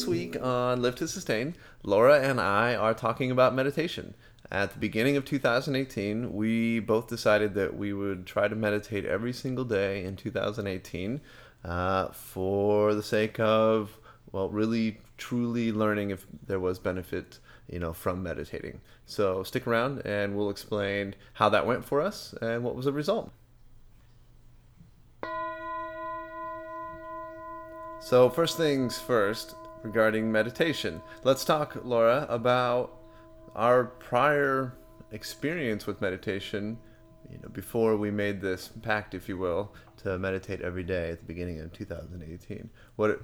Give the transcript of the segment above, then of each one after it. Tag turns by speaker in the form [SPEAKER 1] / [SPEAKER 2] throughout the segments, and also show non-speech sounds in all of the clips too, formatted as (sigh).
[SPEAKER 1] this week on Live to Sustain, Laura and I are talking about meditation. At the beginning of 2018, we both decided that we would try to meditate every single day in 2018 uh, for the sake of, well, really truly learning if there was benefit you know from meditating so stick around and we'll explain how that went for us and what was the result so first things first regarding meditation. Let's talk laura about our prior experience with meditation you know before we made this pact if you will to meditate every day at the beginning of 2018 what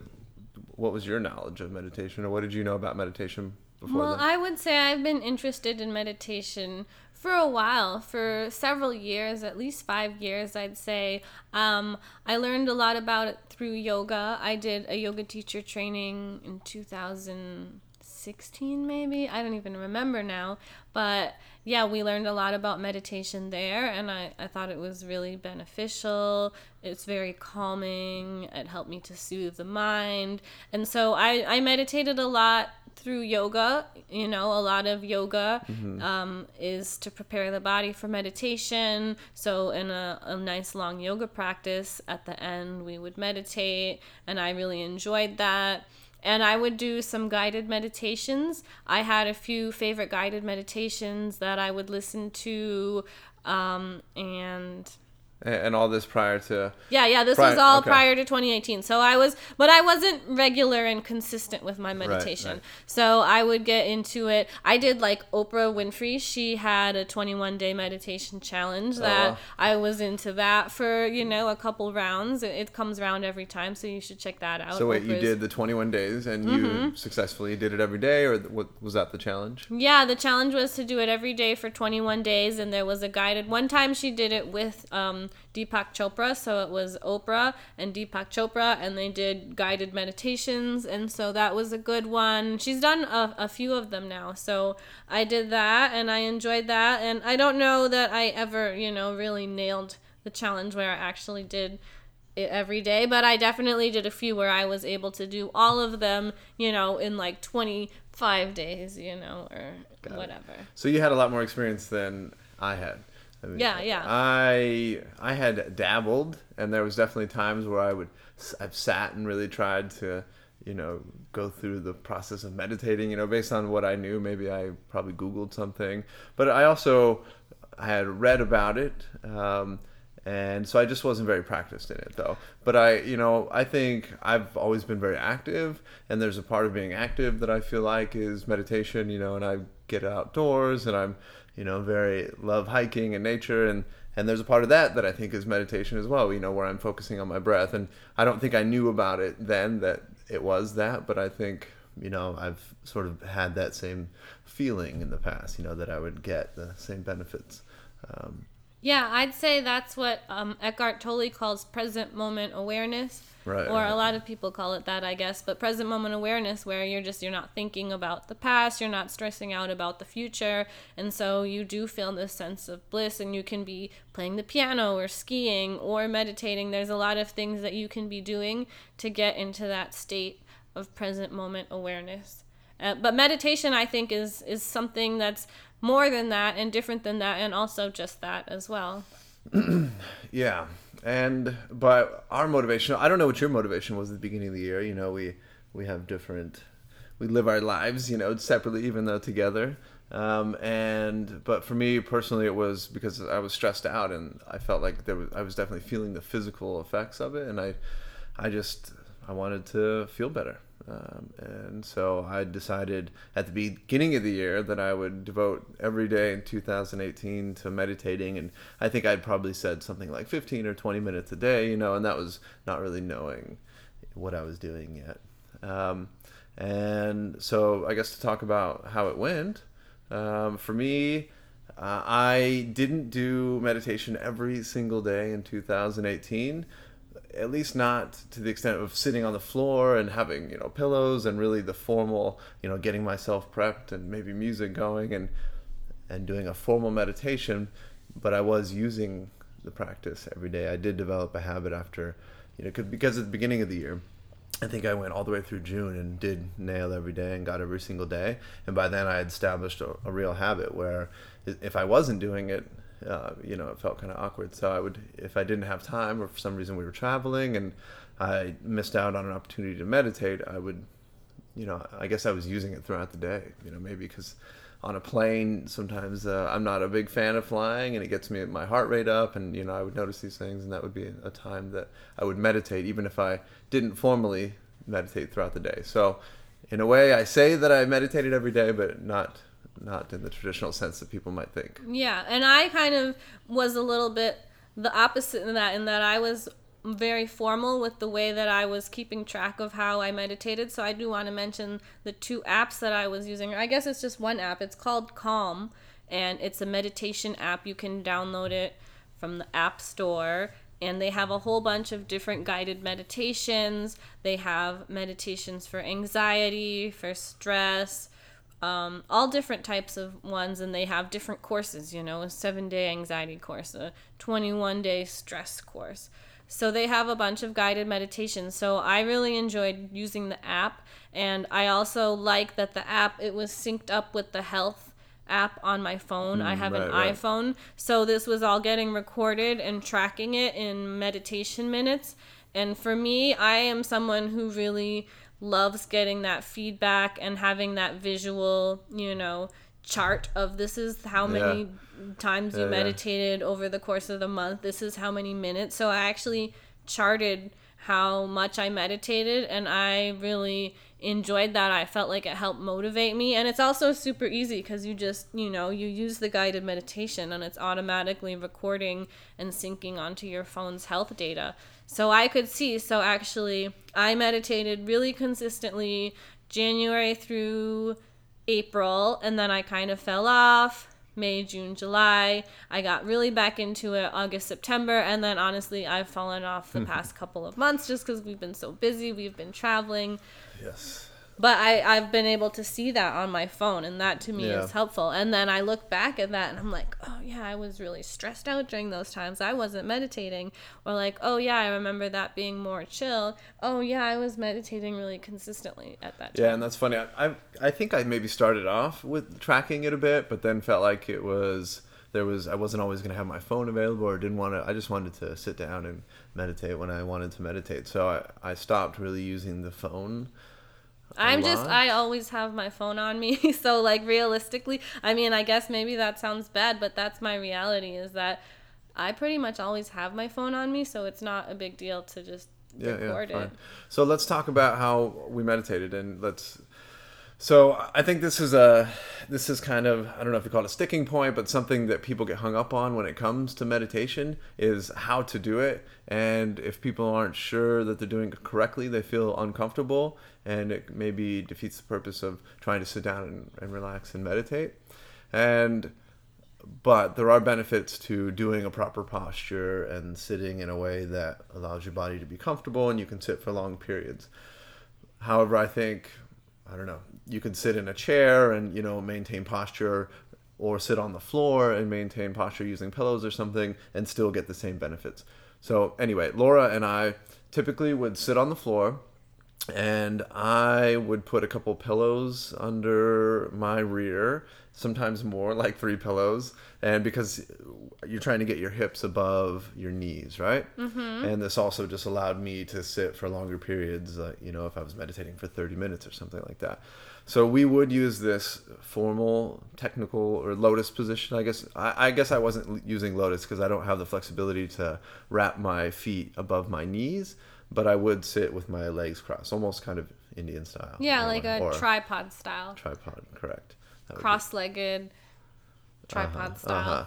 [SPEAKER 1] what was your knowledge of meditation or what did you know about meditation before
[SPEAKER 2] well i would say i've been interested in meditation for a while for several years at least five years i'd say um, i learned a lot about it through yoga. I did a yoga teacher training in 2016, maybe? I don't even remember now. But yeah we learned a lot about meditation there and I, I thought it was really beneficial. It's very calming. It helped me to soothe the mind. And so i, I meditated a lot through yoga you know a lot of yoga mm-hmm. um, is to prepare the body for meditation so in a, a nice long yoga practice at the end we would meditate and i really enjoyed that and I would do some guided meditations. I had a few favorite guided meditations that I would listen to, um, and
[SPEAKER 1] and all this prior to
[SPEAKER 2] yeah yeah this prior, was all okay. prior to 2018 so i was but i wasn't regular and consistent with my meditation right, right. so i would get into it i did like oprah winfrey she had a 21 day meditation challenge oh, that oh, wow. i was into that for you know a couple rounds it, it, comes around every time so you should check that out
[SPEAKER 1] so wait Oprah's. you did the 21 days and mm-hmm. you successfully did it every day or what was that the challenge
[SPEAKER 2] yeah the challenge was to do it every day for 21 days and there was a guided one time she did it with um, Deepak Chopra. So it was Oprah and Deepak Chopra, and they did guided meditations. And so that was a good one. She's done a, a few of them now. So I did that and I enjoyed that. And I don't know that I ever, you know, really nailed the challenge where I actually did it every day, but I definitely did a few where I was able to do all of them, you know, in like 25 days, you know, or Got whatever. It.
[SPEAKER 1] So you had a lot more experience than I had.
[SPEAKER 2] I mean, yeah, yeah.
[SPEAKER 1] I I had dabbled, and there was definitely times where I would I've sat and really tried to, you know, go through the process of meditating. You know, based on what I knew, maybe I probably Googled something, but I also I had read about it. Um, and so I just wasn't very practiced in it though. But I, you know, I think I've always been very active, and there's a part of being active that I feel like is meditation, you know, and I get outdoors and I'm you know, very love hiking and nature and and there's a part of that that I think is meditation as well, you know, where I'm focusing on my breath and I don't think I knew about it then that it was that, but I think, you know, I've sort of had that same feeling in the past, you know, that I would get the same benefits. Um,
[SPEAKER 2] yeah, I'd say that's what um, Eckhart Tolle calls present moment awareness
[SPEAKER 1] Right,
[SPEAKER 2] or
[SPEAKER 1] right.
[SPEAKER 2] a lot of people call it that, I guess. But present moment awareness, where you're just you're not thinking about the past, you're not stressing out about the future, and so you do feel this sense of bliss, and you can be playing the piano or skiing or meditating. There's a lot of things that you can be doing to get into that state of present moment awareness. Uh, but meditation, I think, is is something that's more than that and different than that, and also just that as well. (clears throat)
[SPEAKER 1] yeah, and but our motivation i don't know what your motivation was at the beginning of the year. You know we we have different we live our lives you know separately even though together. Um, and but for me personally it was because i was stressed out and i felt like there was i was definitely feeling the physical effects of it. And i i just i wanted to feel better um, and so I decided at the beginning of the year that I would devote every day in 2018 to meditating. And I think I'd probably said something like 15 or 20 minutes a day, you know, and that was not really knowing what I was doing yet. Um, and so I guess to talk about how it went, um, for me, uh, I didn't do meditation every single day in 2018 at least not to the extent of sitting on the floor and having you know pillows and really the formal you know getting myself prepped and maybe music going and and doing a formal meditation but i was using the practice every day i did develop a habit after you know because at the beginning of the year I think I went all the way through June and did nail every day and got every single day. And by then I had established a, a real habit where if I wasn't doing it, uh, you know, it felt kind of awkward. So I would, if I didn't have time or for some reason we were traveling and I missed out on an opportunity to meditate, I would, you know, I guess I was using it throughout the day, you know, maybe because on a plane sometimes uh, i'm not a big fan of flying and it gets me my heart rate up and you know i would notice these things and that would be a time that i would meditate even if i didn't formally meditate throughout the day so in a way i say that i meditated every day but not not in the traditional sense that people might think
[SPEAKER 2] yeah and i kind of was a little bit the opposite in that in that i was very formal with the way that I was keeping track of how I meditated. So I do want to mention the two apps that I was using. I guess it's just one app. It's called Calm, and it's a meditation app. You can download it from the App Store. And they have a whole bunch of different guided meditations. They have meditations for anxiety, for stress, um, all different types of ones, and they have different courses. You know, a seven day anxiety course, a 21 day stress course. So they have a bunch of guided meditations. So I really enjoyed using the app and I also like that the app it was synced up with the health app on my phone. Mm, I have right, an right. iPhone. So this was all getting recorded and tracking it in meditation minutes. And for me, I am someone who really loves getting that feedback and having that visual, you know, chart of this is how many yeah. times you yeah, meditated yeah. over the course of the month. This is how many minutes. So I actually charted how much I meditated and I really enjoyed that. I felt like it helped motivate me and it's also super easy cuz you just, you know, you use the guided meditation and it's automatically recording and syncing onto your phone's health data. So I could see so actually I meditated really consistently January through April, and then I kind of fell off. May, June, July. I got really back into it August, September, and then honestly, I've fallen off the hmm. past couple of months just because we've been so busy. We've been traveling.
[SPEAKER 1] Yes.
[SPEAKER 2] But I, I've been able to see that on my phone and that to me yeah. is helpful. And then i look back at that and i'm like oh yeah i was really stressed out during those times. I wasn't meditating. Or like oh yeah i remember that being more chill. Oh yeah i was meditating really consistently at that
[SPEAKER 1] time. yeah and that's funny. I, I, I think i maybe started off with tracking it a bit but then felt like it was there was i wasn't always going to have my phone available or didn't want to i just wanted to sit down and meditate when i wanted to meditate so i, I stopped really using the phone
[SPEAKER 2] I'm just I always have my phone on me. (laughs) So like realistically, I mean, I guess maybe that sounds bad, but that's my reality is that I pretty much always have my phone on me, so it's not a big deal to just yeah, record yeah, fine. it.
[SPEAKER 1] So let's talk about how we meditated and let's so I think this is a this is kind of I don't know if you call it a sticking point, but something that people get hung up on when it comes to meditation is how to do it. And if people aren't sure that they're doing it correctly, they feel uncomfortable, and it maybe defeats the purpose of trying to sit down and, and relax and meditate. And but there are benefits to doing a proper posture and sitting in a way that allows your body to be comfortable, and you can sit for long periods. However, I think I don't know. You can sit in a chair and you know maintain posture, or sit on the floor and maintain posture using pillows or something, and still get the same benefits. So anyway, Laura and I typically would sit on the floor, and I would put a couple pillows under my rear, sometimes more, (laughs) like three pillows, and because you're trying to get your hips above your knees, right? Mm-hmm. And this also just allowed me to sit for longer periods, uh, you know, if I was meditating for 30 minutes or something like that. So we would use this formal, technical, or lotus position. I guess I, I guess I wasn't using lotus because I don't have the flexibility to wrap my feet above my knees, but I would sit with my legs crossed, almost kind of Indian style.
[SPEAKER 2] Yeah, like a tripod style.
[SPEAKER 1] Tripod, correct.
[SPEAKER 2] Cross-legged, tripod uh-huh, style. Uh-huh.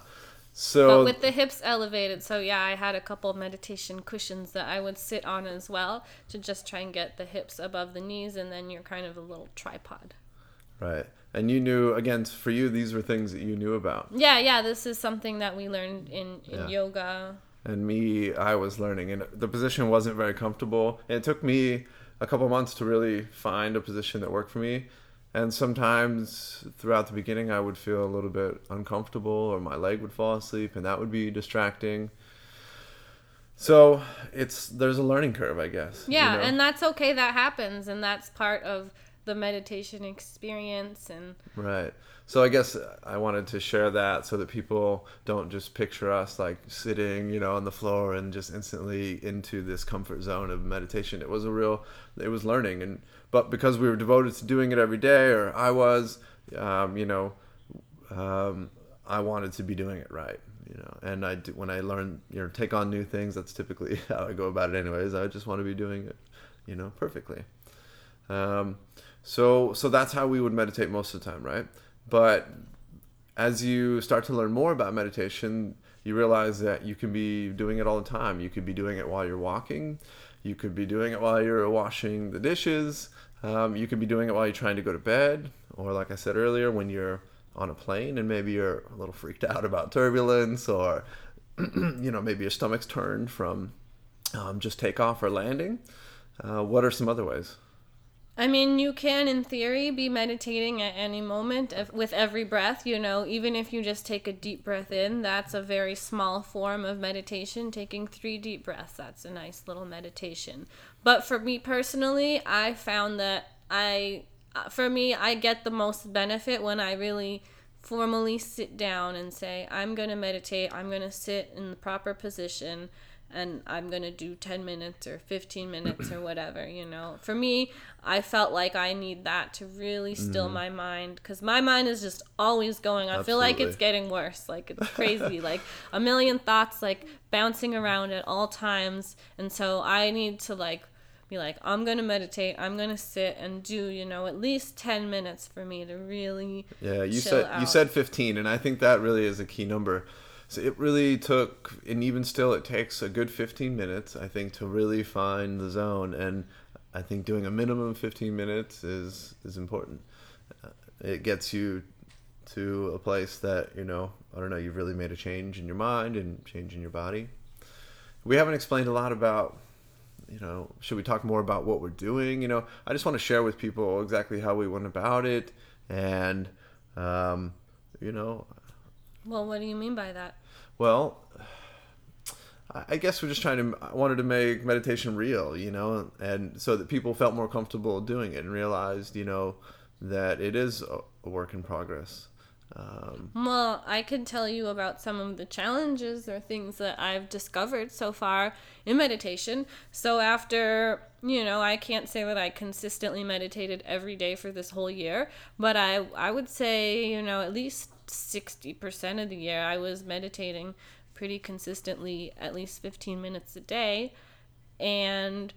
[SPEAKER 1] So,
[SPEAKER 2] but with the hips elevated, so yeah, I had a couple of meditation cushions that I would sit on as well to just try and get the hips above the knees, and then you're kind of a little tripod.
[SPEAKER 1] Right. And you knew again for you these were things that you knew about.
[SPEAKER 2] Yeah, yeah, this is something that we learned in in yeah. yoga.
[SPEAKER 1] And me, I was learning and the position wasn't very comfortable. And it took me a couple months to really find a position that worked for me and sometimes throughout the beginning i would feel a little bit uncomfortable or my leg would fall asleep and that would be distracting So it's there's a learning curve, I guess.
[SPEAKER 2] Yeah,
[SPEAKER 1] you know?
[SPEAKER 2] and that's okay. That happens, and that's part of the meditation experience. And
[SPEAKER 1] Right. So I guess I wanted to share that so that people don't just picture us like sitting, you know, on the floor and just instantly into this comfort zone of meditation. It was a real, it was learning, and but because we were devoted to doing it every day, or I was, um, you know, um, I wanted to be doing it right, you know. And I do, when I learn, you know, take on new things. That's typically (laughs) how I go about it, anyways. I just want to be doing it, you know, perfectly. Um, so so that's how we would meditate most of the time, right? But as you start to learn more about meditation, you realize that you can be doing it all the time. You could be doing it while you're walking. You could be doing it while you're washing the dishes. Um, you could be doing it while you're trying to go to bed, or like I said earlier, when you're on a plane and maybe you're a little freaked out about turbulence, or (clears throat) you know maybe your stomach's turned from um, just takeoff or landing. Uh, what are some other ways?
[SPEAKER 2] I mean, you can, in theory, be meditating at any moment with every breath. You know, even if you just take a deep breath in, that's a very small form of meditation. Taking three deep breaths, that's a nice little meditation. But for me personally, I found that I, uh, for me, I get the most benefit when I really formally sit down and say, I'm going to meditate, I'm going to sit in the proper position and I'm going to do 10 minutes or 15 minutes or whatever, you know. For me, I felt like I need that to really still
[SPEAKER 1] Mm-hmm.
[SPEAKER 2] my mind cuz my mind is just always going. I feel like it's getting worse. Like it's (laughs) crazy. like a million thoughts like bouncing around at all times. And so I need to like be like I'm going to meditate. I'm going to sit and do, you know, at least 10 minutes for me to really
[SPEAKER 1] Yeah, you said you said 15, and I think that really is a key number. So it really took, and even still, it takes a good 15 minutes, I think, to really find the zone. And I think doing a minimum of 15 minutes is is important. Uh, It gets you to a place that you know, I don't know, you've really made a change in your mind and change in your body. We haven't explained a lot about you know, should we talk more about what we're doing? You know, I just want to share with people exactly how we went about it, and um, you know,
[SPEAKER 2] Well, what do you mean by that?
[SPEAKER 1] well, I guess we're just trying to. I wanted to make meditation real, you know, and so that people felt more comfortable doing it and realized, you know, that it is a, a work in progress. Um,
[SPEAKER 2] Well, I could tell you about some of the challenges or things that I've discovered so far in meditation. So, after, you know, I can't say that I consistently meditated every day for this whole year, but I, I would say, you know, at least 60% of the year I was meditating pretty consistently, at least 15 minutes a day. And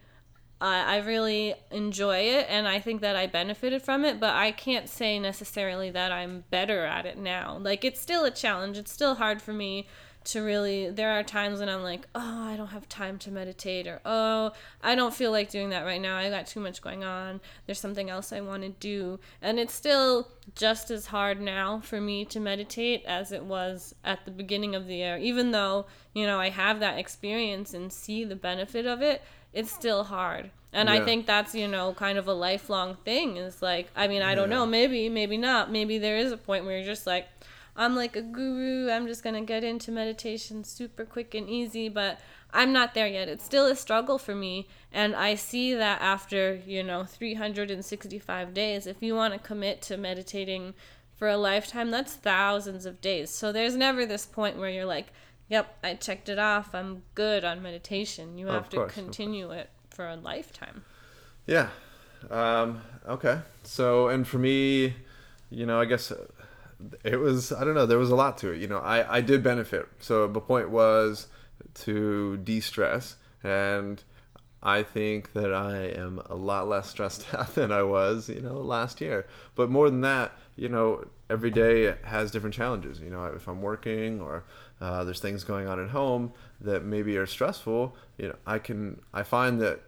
[SPEAKER 2] I I really enjoy it and I think that I benefited from it, but I can't say necessarily that I'm better at it now. Like, it's still a challenge. It's still hard for me to really. There are times when I'm like, oh, I don't have time to meditate, or oh, I don't feel like doing that right now. I got too much going on. There's something else I want to do. And it's still just as hard now for me to meditate as it was at the beginning of the year. Even though, you know, I have that experience and see the benefit of it, it's still hard. And I think that's, you know, kind of a lifelong thing is like, I mean, I don't know, maybe, maybe not. Maybe there is a point where you're just like, I'm like a guru. I'm just going to get into meditation super quick and easy, but I'm not there yet. It's still a struggle for me. And I see that after, you know, 365 days, if you want to commit to meditating for a lifetime, that's thousands of days. So there's never this point where you're like, yep, I checked it off. I'm good on meditation. You have to
[SPEAKER 1] course, of
[SPEAKER 2] continue it for a lifetime.
[SPEAKER 1] Yeah. Um, okay. So, and for me, you know, I guess it was, I don't know, there was a lot to it. You know, I, I did benefit. So the point was to de stress. And I think that I am a lot less stressed (laughs) out than I was, you know, last year. But more than that, you know, every day has different challenges. You know, if I'm working or uh, there's things going on at home that maybe are stressful, you know, I can, I find that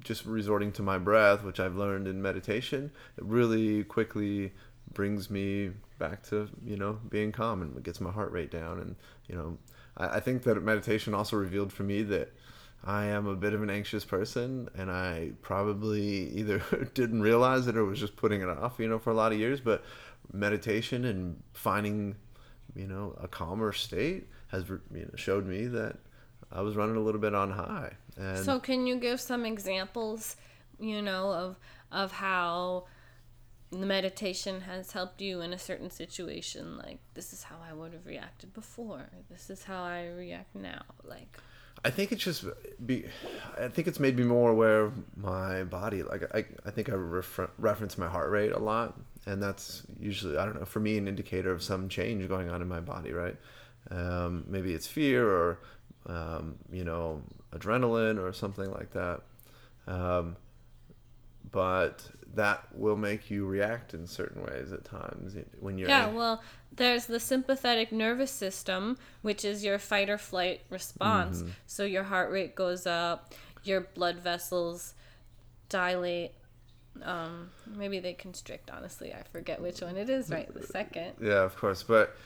[SPEAKER 1] just resorting to my breath, which I've learned in meditation, it really quickly brings me back to you know being calm and gets my heart rate down. And you know, I, I think that meditation also revealed for me that I am a bit of an anxious person, and I probably (laughs) either didn't realize it or was just putting it off, you know, for a lot of years. But meditation and finding, you know, a calmer state has you know, showed me that I was running a little bit on high. And
[SPEAKER 2] So can you give some examples, you know, of of how the meditation has helped you in a certain situation like this is how I would have reacted before. This is how I react now. Like
[SPEAKER 1] I think it's just be. I think it's made me more aware of my body. Like I, I think I refer, reference my heart rate a lot, and that's usually I don't know for me an indicator of some change going on in my body. Right? Um, maybe it's fear or um, you know adrenaline or something like that. Um, but that will make you react in certain ways at times when you're
[SPEAKER 2] yeah well there's the sympathetic nervous system which is your fight or flight response
[SPEAKER 1] Mm-hmm.
[SPEAKER 2] so your heart rate goes up your blood vessels dilate um, maybe they constrict honestly i forget which one it is right the second
[SPEAKER 1] yeah of course but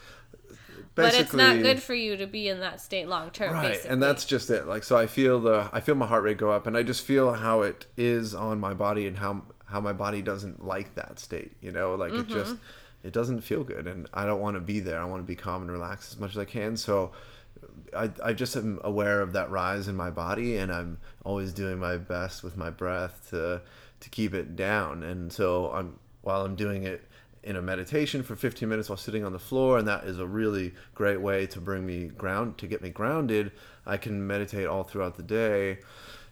[SPEAKER 2] but it's not good for you to be in that state long term
[SPEAKER 1] right
[SPEAKER 2] basically.
[SPEAKER 1] and that's just it. Like so i feel the i feel my heart rate go up and i just feel how it is on my body and how how my body doesn't like that state you know? Like it just mm-hmm. it doesn't feel good and i don't want to be there. I want to be calm and relaxed as much as i can. So I, I just am aware of that rise in my body and i'm always doing my best with my breath to to keep it down. And so i'm while i'm doing it in a meditation for 15 minutes while sitting on the floor and that is a really great way to bring me ground to get me grounded. I can meditate all throughout the day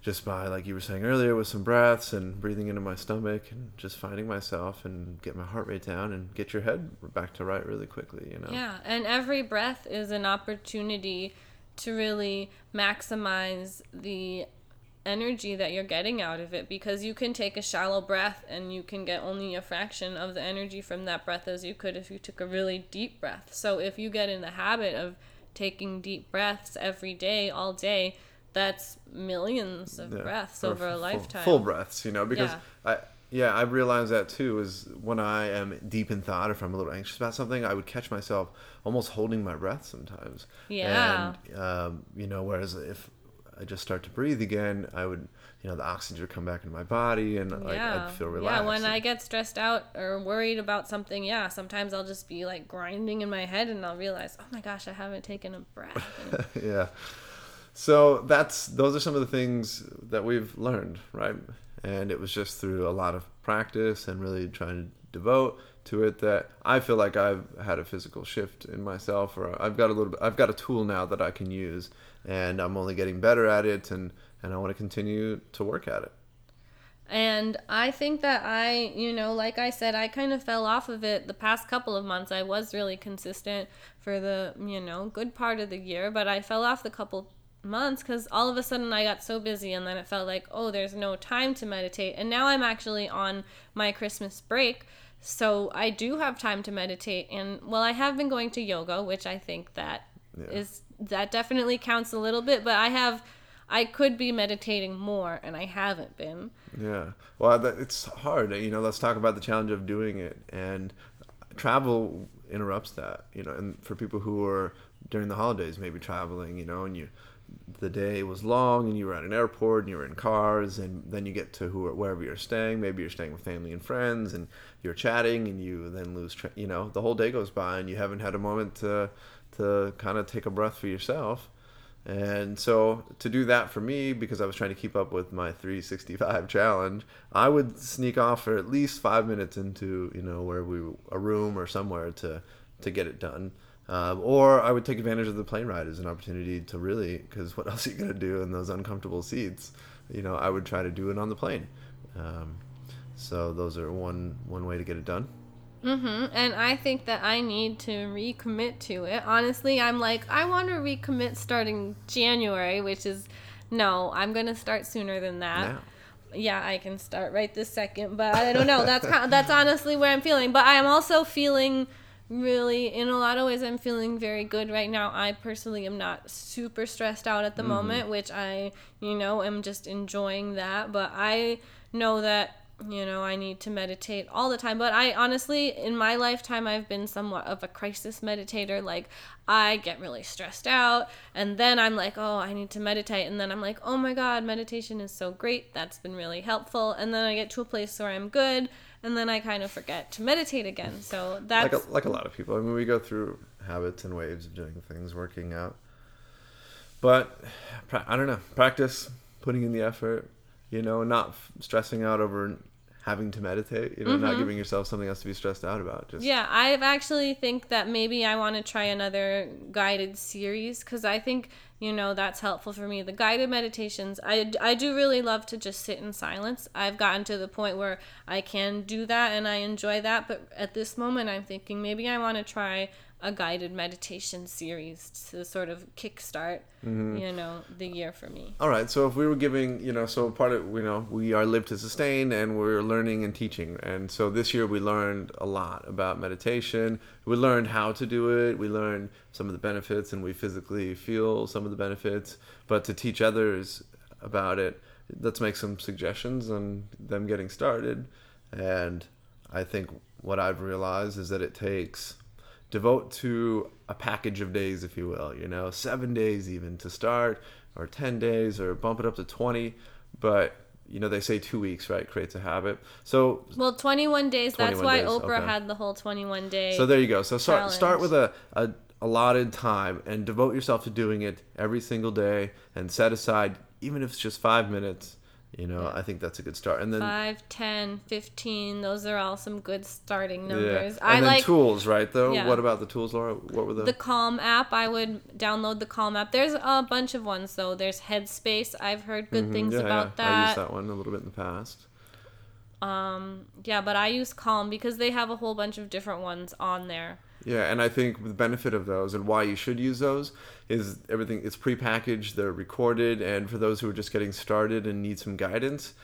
[SPEAKER 1] just by like you were saying earlier with some breaths and breathing into my stomach and just finding myself and get my heart rate down and get your head back to right really quickly you know?
[SPEAKER 2] Yeah, and every breath is an opportunity to really maximize the energy that you're getting out of it because you can take a shallow breath and you can get only a fraction of the energy from that breath as you could if you took a really deep breath. So if you get in the habit of taking deep breaths every day, all day, that's millions of
[SPEAKER 1] Yeah,
[SPEAKER 2] breaths over a lifetime.
[SPEAKER 1] Full breaths, you know, because
[SPEAKER 2] Yeah.
[SPEAKER 1] I yeah, I realized that too is when I am deep in thought, if I'm a little anxious about something, I would catch myself almost holding my breath sometimes.
[SPEAKER 2] Yeah.
[SPEAKER 1] And um, you know, whereas if I just start to breathe again, I would you know, the oxygen would come back into my body and like I'd feel relaxed.
[SPEAKER 2] Yeah, when I get stressed out or worried about something, yeah, sometimes I'll just be like grinding in my head and I'll realize, oh my gosh, I haven't taken a breath. (laughs)
[SPEAKER 1] Yeah. So that's those are some of the things that we've learned, right? And it was just through a lot of practice and really trying to devote to it that I feel like I've had a physical shift in myself, or I've got a little bit, I've got a tool now that I can use, and I'm only getting better at it, and and I want to continue to work at it.
[SPEAKER 2] And I think that I, you know, like I said, I kind of fell off of it the past couple of months. I was really consistent for the, you know, good part of the year, but I fell off the couple months because all of a sudden I got so busy and then it felt like, oh, there's no time to meditate. And now I'm actually on my Christmas break. So I do have time to meditate. And well, I have been going to yoga, which I think that is that definitely counts a little bit, but I have. I could be meditating more, and I haven't been.
[SPEAKER 1] Yeah. Well, it's hard. You know, let's talk about the challenge of doing it. And travel interrupts that, you know, and for people who are during the holidays maybe traveling, you know, and you the day was long and you were at an airport and you were in cars and then you get to who, wherever you're staying maybe you're staying with family and friends and you're chatting and you then lose tra- you know the whole day goes by and you haven't had a moment to to kind of take a breath for yourself and so to do that for me, because I was trying to keep up with my 365 (laughs) challenge, I would sneak off for at least five minutes into you know where we a room or somewhere to to get it done. Um, or I would take advantage of the plane ride as an opportunity to really, because what (laughs) else are you gonna do in those uncomfortable seats? You know, I would try to do it on the plane. Um, so those are one one way to get it done.
[SPEAKER 2] Hmm And I think that I need to recommit to it. Honestly, I'm like, I want to recommit starting January, which is no, I'm going to start sooner than that. Yeah, I can start right this second, but I don't know. That's kind that's honestly where I'm feeling. But I am also feeling really in a lot of ways I'm feeling very good right now. I personally am not super stressed out at the moment, which I, you know, am just enjoying that, but I know that you know, I need to meditate all the time. But I honestly, in my lifetime, I've been somewhat of a crisis meditator. Like, I get really stressed out, and then I'm like, oh, I need to meditate. And then I'm like, oh my God, meditation is so great. That's been really helpful. And then I get to a place where I'm good, and then I kind of forget to meditate again. So that's.
[SPEAKER 1] like a, like a lot of people. I mean, we go through habits and waves of doing things, working out. but I don't know. Practice, putting in the effort, you know, not f- stressing out over having to meditate. You know, not giving yourself something else to be stressed out about. Just
[SPEAKER 2] Mm-hmm. Yeah, I actually think that maybe I want to try another guided series because I think, you know, that's helpful for me. The guided meditations, I, I do really love to just sit in silence. I've gotten to the point where I can do that and I enjoy that. But at this moment, I'm thinking maybe I want to try a guided meditation series to sort of kickstart,
[SPEAKER 1] Mm-hmm.
[SPEAKER 2] you know, the year for me.
[SPEAKER 1] All right. So if we were giving, you know, so part of, you know, we are live to sustain and we're learning and teaching. And so this year we learned a lot about meditation. We learned how to do it. We learned some of the benefits and we physically feel some of the benefits. But to teach others about it, let's make some suggestions on them getting started. And I think what I've realized is that it takes devote to a package of days, if you will, you know, seven days even to start, or 10 days, or bump it up to 20. But, you know, they say two weeks, right, creates a habit. So,
[SPEAKER 2] Well, 21 days, that's why
[SPEAKER 1] days,
[SPEAKER 2] Oprah
[SPEAKER 1] okay.
[SPEAKER 2] had the whole 21 day.
[SPEAKER 1] so there you go. So start, start with a, a allotted time and devote yourself to doing it every single day and set aside, even if it's just five minutes, you know, I think that's a good start. And then,
[SPEAKER 2] 5, 10, 15, those are all some good starting
[SPEAKER 1] yeah.
[SPEAKER 2] numbers.
[SPEAKER 1] And
[SPEAKER 2] I
[SPEAKER 1] then
[SPEAKER 2] like
[SPEAKER 1] tools, right, though?
[SPEAKER 2] Yeah.
[SPEAKER 1] What about the tools, Laura? What were the.
[SPEAKER 2] the Calm app. I would download the Calm app. There's a bunch of ones though. There's Headspace. I've heard good things
[SPEAKER 1] Mm-hmm. yeah,
[SPEAKER 2] about
[SPEAKER 1] yeah. I used
[SPEAKER 2] that.
[SPEAKER 1] that one a little bit in the past.
[SPEAKER 2] Um, yeah, but I use Calm because they have a whole bunch of different ones on there.
[SPEAKER 1] Yeah, and I think the benefit of those and why you should use those is everything it's prepackaged, they're recorded, and for those who are just getting started and need some guidance,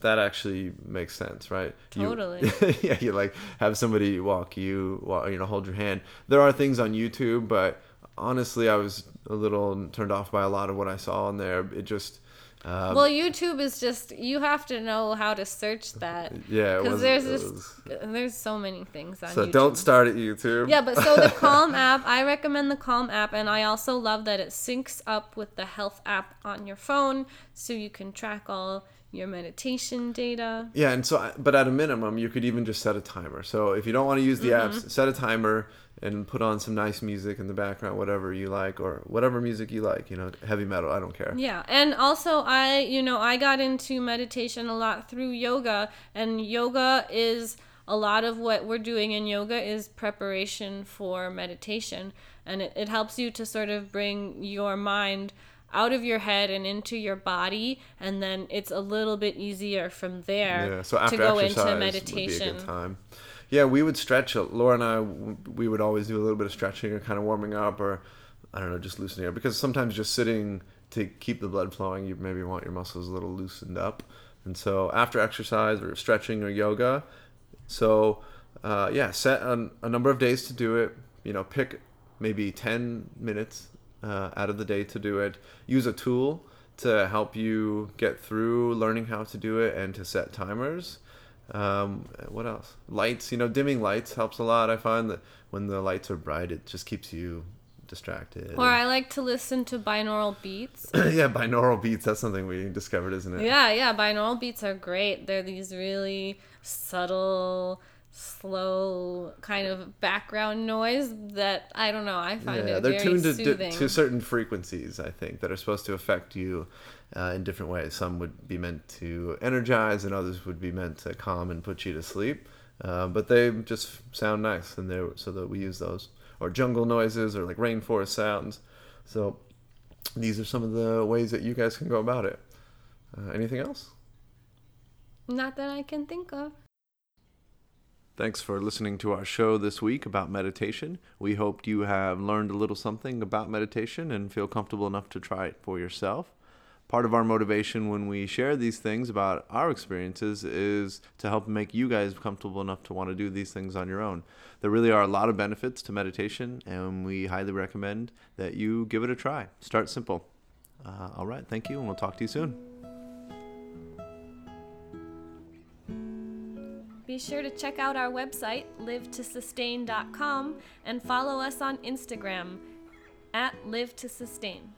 [SPEAKER 1] that actually makes sense, right? You-
[SPEAKER 2] Totally. (laughs)
[SPEAKER 1] yeah, you like have somebody walk you, walk, you know, hold your hand. There are things on YouTube, but honestly, I was a little turned off by a lot of what I saw on there. It just, um,
[SPEAKER 2] well, YouTube is just you have to know how to search that.
[SPEAKER 1] yeah,
[SPEAKER 2] Because there's this,
[SPEAKER 1] was-
[SPEAKER 2] there's so many things on
[SPEAKER 1] so
[SPEAKER 2] YouTube.
[SPEAKER 1] don't start at YouTube.
[SPEAKER 2] Yeah, but so the (laughs) Calm app, I recommend the Calm app, and I also love that it syncs up with the Health app on your phone, so you can track all your meditation data.
[SPEAKER 1] Yeah, and so, but at a minimum, you could even just set a timer. So if you don't want to use the
[SPEAKER 2] Mm-hmm.
[SPEAKER 1] apps, set a timer and put on some nice music in the background, whatever you like, or whatever music you like. You know, heavy metal, I don't care.
[SPEAKER 2] Yeah, and also I, you know, I got into meditation a lot through yoga, and yoga is a lot of what we're doing in yoga is preparation for meditation, and it, it helps you to sort of bring your mind out of your head and into your body, and then it's a little bit easier from there
[SPEAKER 1] Yeah, so after
[SPEAKER 2] to go
[SPEAKER 1] exercise
[SPEAKER 2] into
[SPEAKER 1] would be a
[SPEAKER 2] meditation.
[SPEAKER 1] good time. Yeah, we would stretch. Laura and I, we would always do a little bit of stretching or kind of warming up, or I don't know, just loosening up. Because sometimes just sitting to keep the blood flowing, you maybe want your muscles a little loosened up. And so after exercise or stretching or yoga, so uh, yeah, set a, a number of days to do it. You know, pick maybe ten minutes uh, out of the day to do it. Use a tool to help you get through learning how to do it and to set timers. Um, what else? Lights. You know, dimming lights helps a lot. I find that when the lights are bright, it just keeps you distracted.
[SPEAKER 2] Or I like to listen to binaural beats. (clears throat)
[SPEAKER 1] yeah, binaural beats. That's something we discovered, isn't it?
[SPEAKER 2] Yeah, yeah, binaural beats are great. They're these really subtle, slow kind of background noise that I don't know. I find
[SPEAKER 1] Yeah,
[SPEAKER 2] it
[SPEAKER 1] they're tuned to,
[SPEAKER 2] soothing.
[SPEAKER 1] to certain frequencies, I think, that are supposed to affect you uh, in different ways. Some would be meant to energize, and others would be meant to calm and put you to sleep. Uh, but they just sound nice, and they so that we use those, or jungle noises, or like rainforest sounds. So these are some of the ways that you guys can go about it. Uh, anything else?
[SPEAKER 2] Not that I can think of.
[SPEAKER 1] Thanks for listening to our show this week about meditation. We hope you have learned a little something about meditation and feel comfortable enough to try it for yourself. Part of our motivation when we share these things about our experiences is to help make you guys comfortable enough to want to do these things on your own. There really are a lot of benefits to meditation, and we highly recommend that you give it a try. Start simple. Uh, all right, thank you, and we'll talk to you soon.
[SPEAKER 2] Be sure to check out our website, livetosustain.com, and follow us on Instagram at live to sustain.